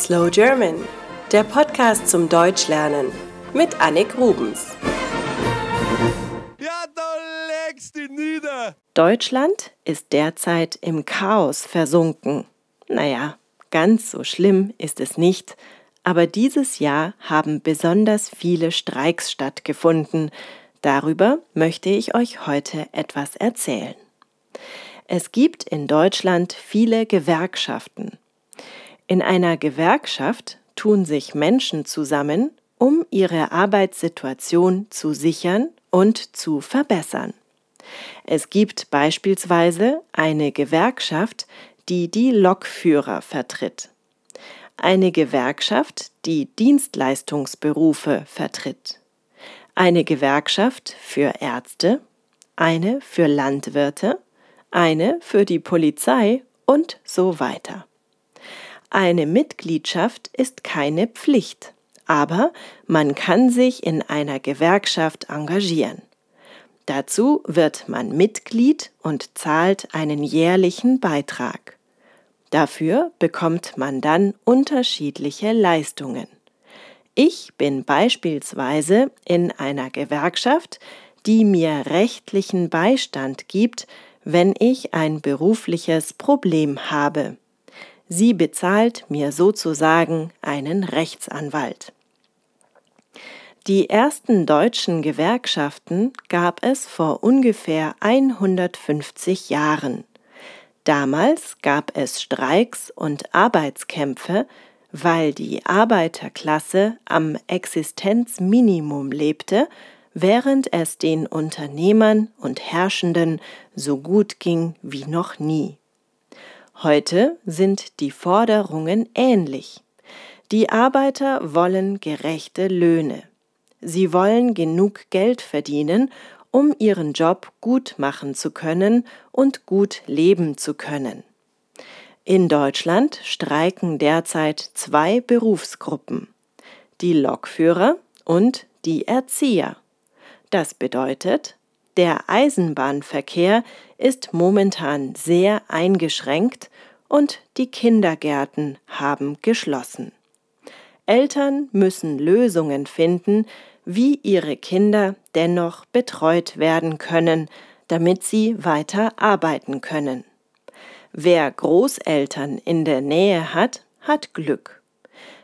Slow German, der Podcast zum Deutschlernen mit Annik Rubens. Ja, da legst du nieder. Deutschland ist derzeit im Chaos versunken. Naja, ganz so schlimm ist es nicht, aber dieses Jahr haben besonders viele Streiks stattgefunden. Darüber möchte ich euch heute etwas erzählen. Es gibt in Deutschland viele Gewerkschaften. In einer Gewerkschaft tun sich Menschen zusammen, um ihre Arbeitssituation zu sichern und zu verbessern. Es gibt beispielsweise eine Gewerkschaft, die die Lokführer vertritt, eine Gewerkschaft, die Dienstleistungsberufe vertritt, eine Gewerkschaft für Ärzte, eine für Landwirte, eine für die Polizei und so weiter. Eine Mitgliedschaft ist keine Pflicht, aber man kann sich in einer Gewerkschaft engagieren. Dazu wird man Mitglied und zahlt einen jährlichen Beitrag. Dafür bekommt man dann unterschiedliche Leistungen. Ich bin beispielsweise in einer Gewerkschaft, die mir rechtlichen Beistand gibt, wenn ich ein berufliches Problem habe. Sie bezahlt mir sozusagen einen Rechtsanwalt. Die ersten deutschen Gewerkschaften gab es vor ungefähr 150 Jahren. Damals gab es Streiks und Arbeitskämpfe, weil die Arbeiterklasse am Existenzminimum lebte, während es den Unternehmern und Herrschenden so gut ging wie noch nie. Heute sind die Forderungen ähnlich. Die Arbeiter wollen gerechte Löhne. Sie wollen genug Geld verdienen, um ihren Job gut machen zu können und gut leben zu können. In Deutschland streiken derzeit zwei Berufsgruppen, die Lokführer und die Erzieher. Das bedeutet, der Eisenbahnverkehr ist momentan sehr eingeschränkt und die Kindergärten haben geschlossen. Eltern müssen Lösungen finden, wie ihre Kinder dennoch betreut werden können, damit sie weiter arbeiten können. Wer Großeltern in der Nähe hat, hat Glück.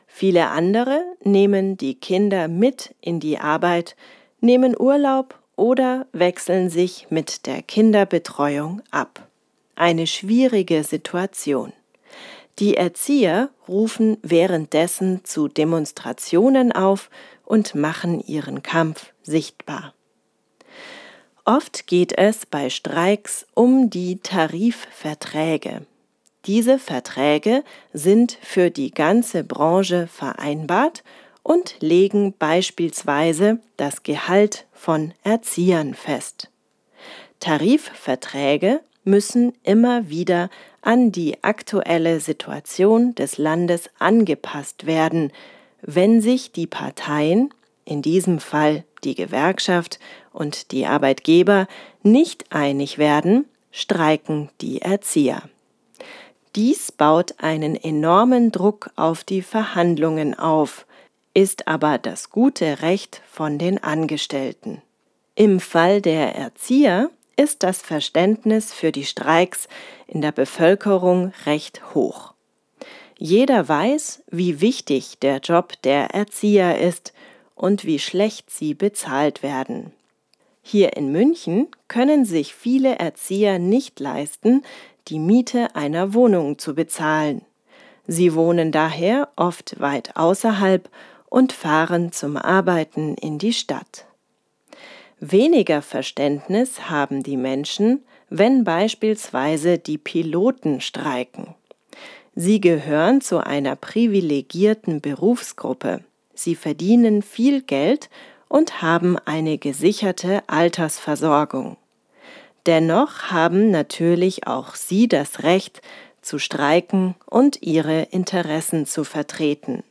Viele andere nehmen die Kinder mit in die Arbeit, nehmen Urlaub oder wechseln sich mit der Kinderbetreuung ab. Eine schwierige Situation. Die Erzieher rufen währenddessen zu Demonstrationen auf und machen ihren Kampf sichtbar. Oft geht es bei Streiks um die Tarifverträge. Diese Verträge sind für die ganze Branche vereinbart und legen beispielsweise das Gehalt von Erziehern fest. Tarifverträge müssen immer wieder an die aktuelle Situation des Landes angepasst werden, wenn sich die Parteien, in diesem Fall die Gewerkschaft und die Arbeitgeber, nicht einig werden, streiken die Erzieher. Dies baut einen enormen Druck auf die Verhandlungen auf, ist aber das gute Recht von den Angestellten. Im Fall der Erzieher ist das Verständnis für die Streiks in der Bevölkerung recht hoch. Jeder weiß, wie wichtig der Job der Erzieher ist und wie schlecht sie bezahlt werden. Hier in München können sich viele Erzieher nicht leisten, die Miete einer Wohnung zu bezahlen. Sie wohnen daher oft weit außerhalb und fahren zum Arbeiten in die Stadt. Weniger Verständnis haben die Menschen, wenn beispielsweise die Piloten streiken. Sie gehören zu einer privilegierten Berufsgruppe. Sie verdienen viel Geld und haben eine gesicherte Altersversorgung. Dennoch haben natürlich auch sie das Recht zu streiken und ihre Interessen zu vertreten.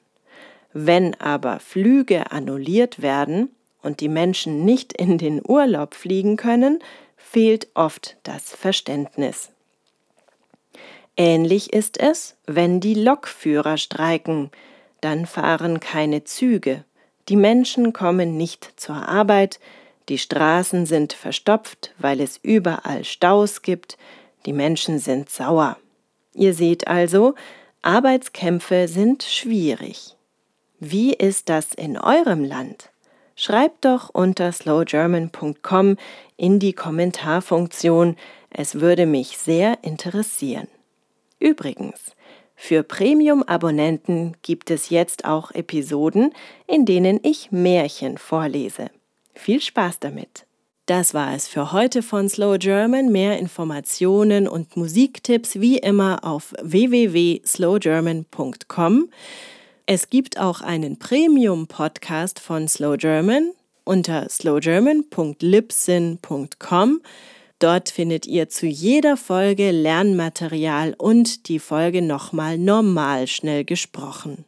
Wenn aber Flüge annulliert werden und die Menschen nicht in den Urlaub fliegen können, fehlt oft das Verständnis. Ähnlich ist es, wenn die Lokführer streiken, dann fahren keine Züge, die Menschen kommen nicht zur Arbeit, die Straßen sind verstopft, weil es überall Staus gibt, die Menschen sind sauer. Ihr seht also, Arbeitskämpfe sind schwierig. Wie ist das in eurem Land? Schreibt doch unter slowgerman.com in die Kommentarfunktion, es würde mich sehr interessieren. Übrigens, für Premium-Abonnenten gibt es jetzt auch Episoden, in denen ich Märchen vorlese. Viel Spaß damit! Das war es für heute von Slow German. Mehr Informationen und Musiktipps wie immer auf www.slowgerman.com. Es gibt auch einen Premium-Podcast von Slow German unter slowgerman.libsyn.com. Dort findet ihr zu jeder Folge Lernmaterial und die Folge nochmal normal schnell gesprochen.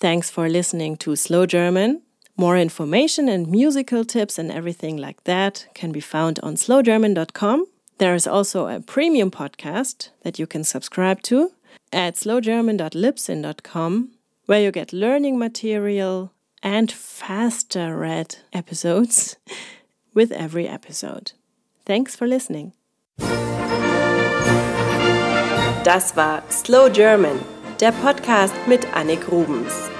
Thanks for listening to Slow German. More information and musical tips and everything like that can be found on slowgerman.com. There is also a premium podcast that you can subscribe to at slowgerman.libsyn.com, where you get learning material and faster read episodes with every episode. Thanks for listening. Das war Slow German, der Podcast mit Annik Rubens.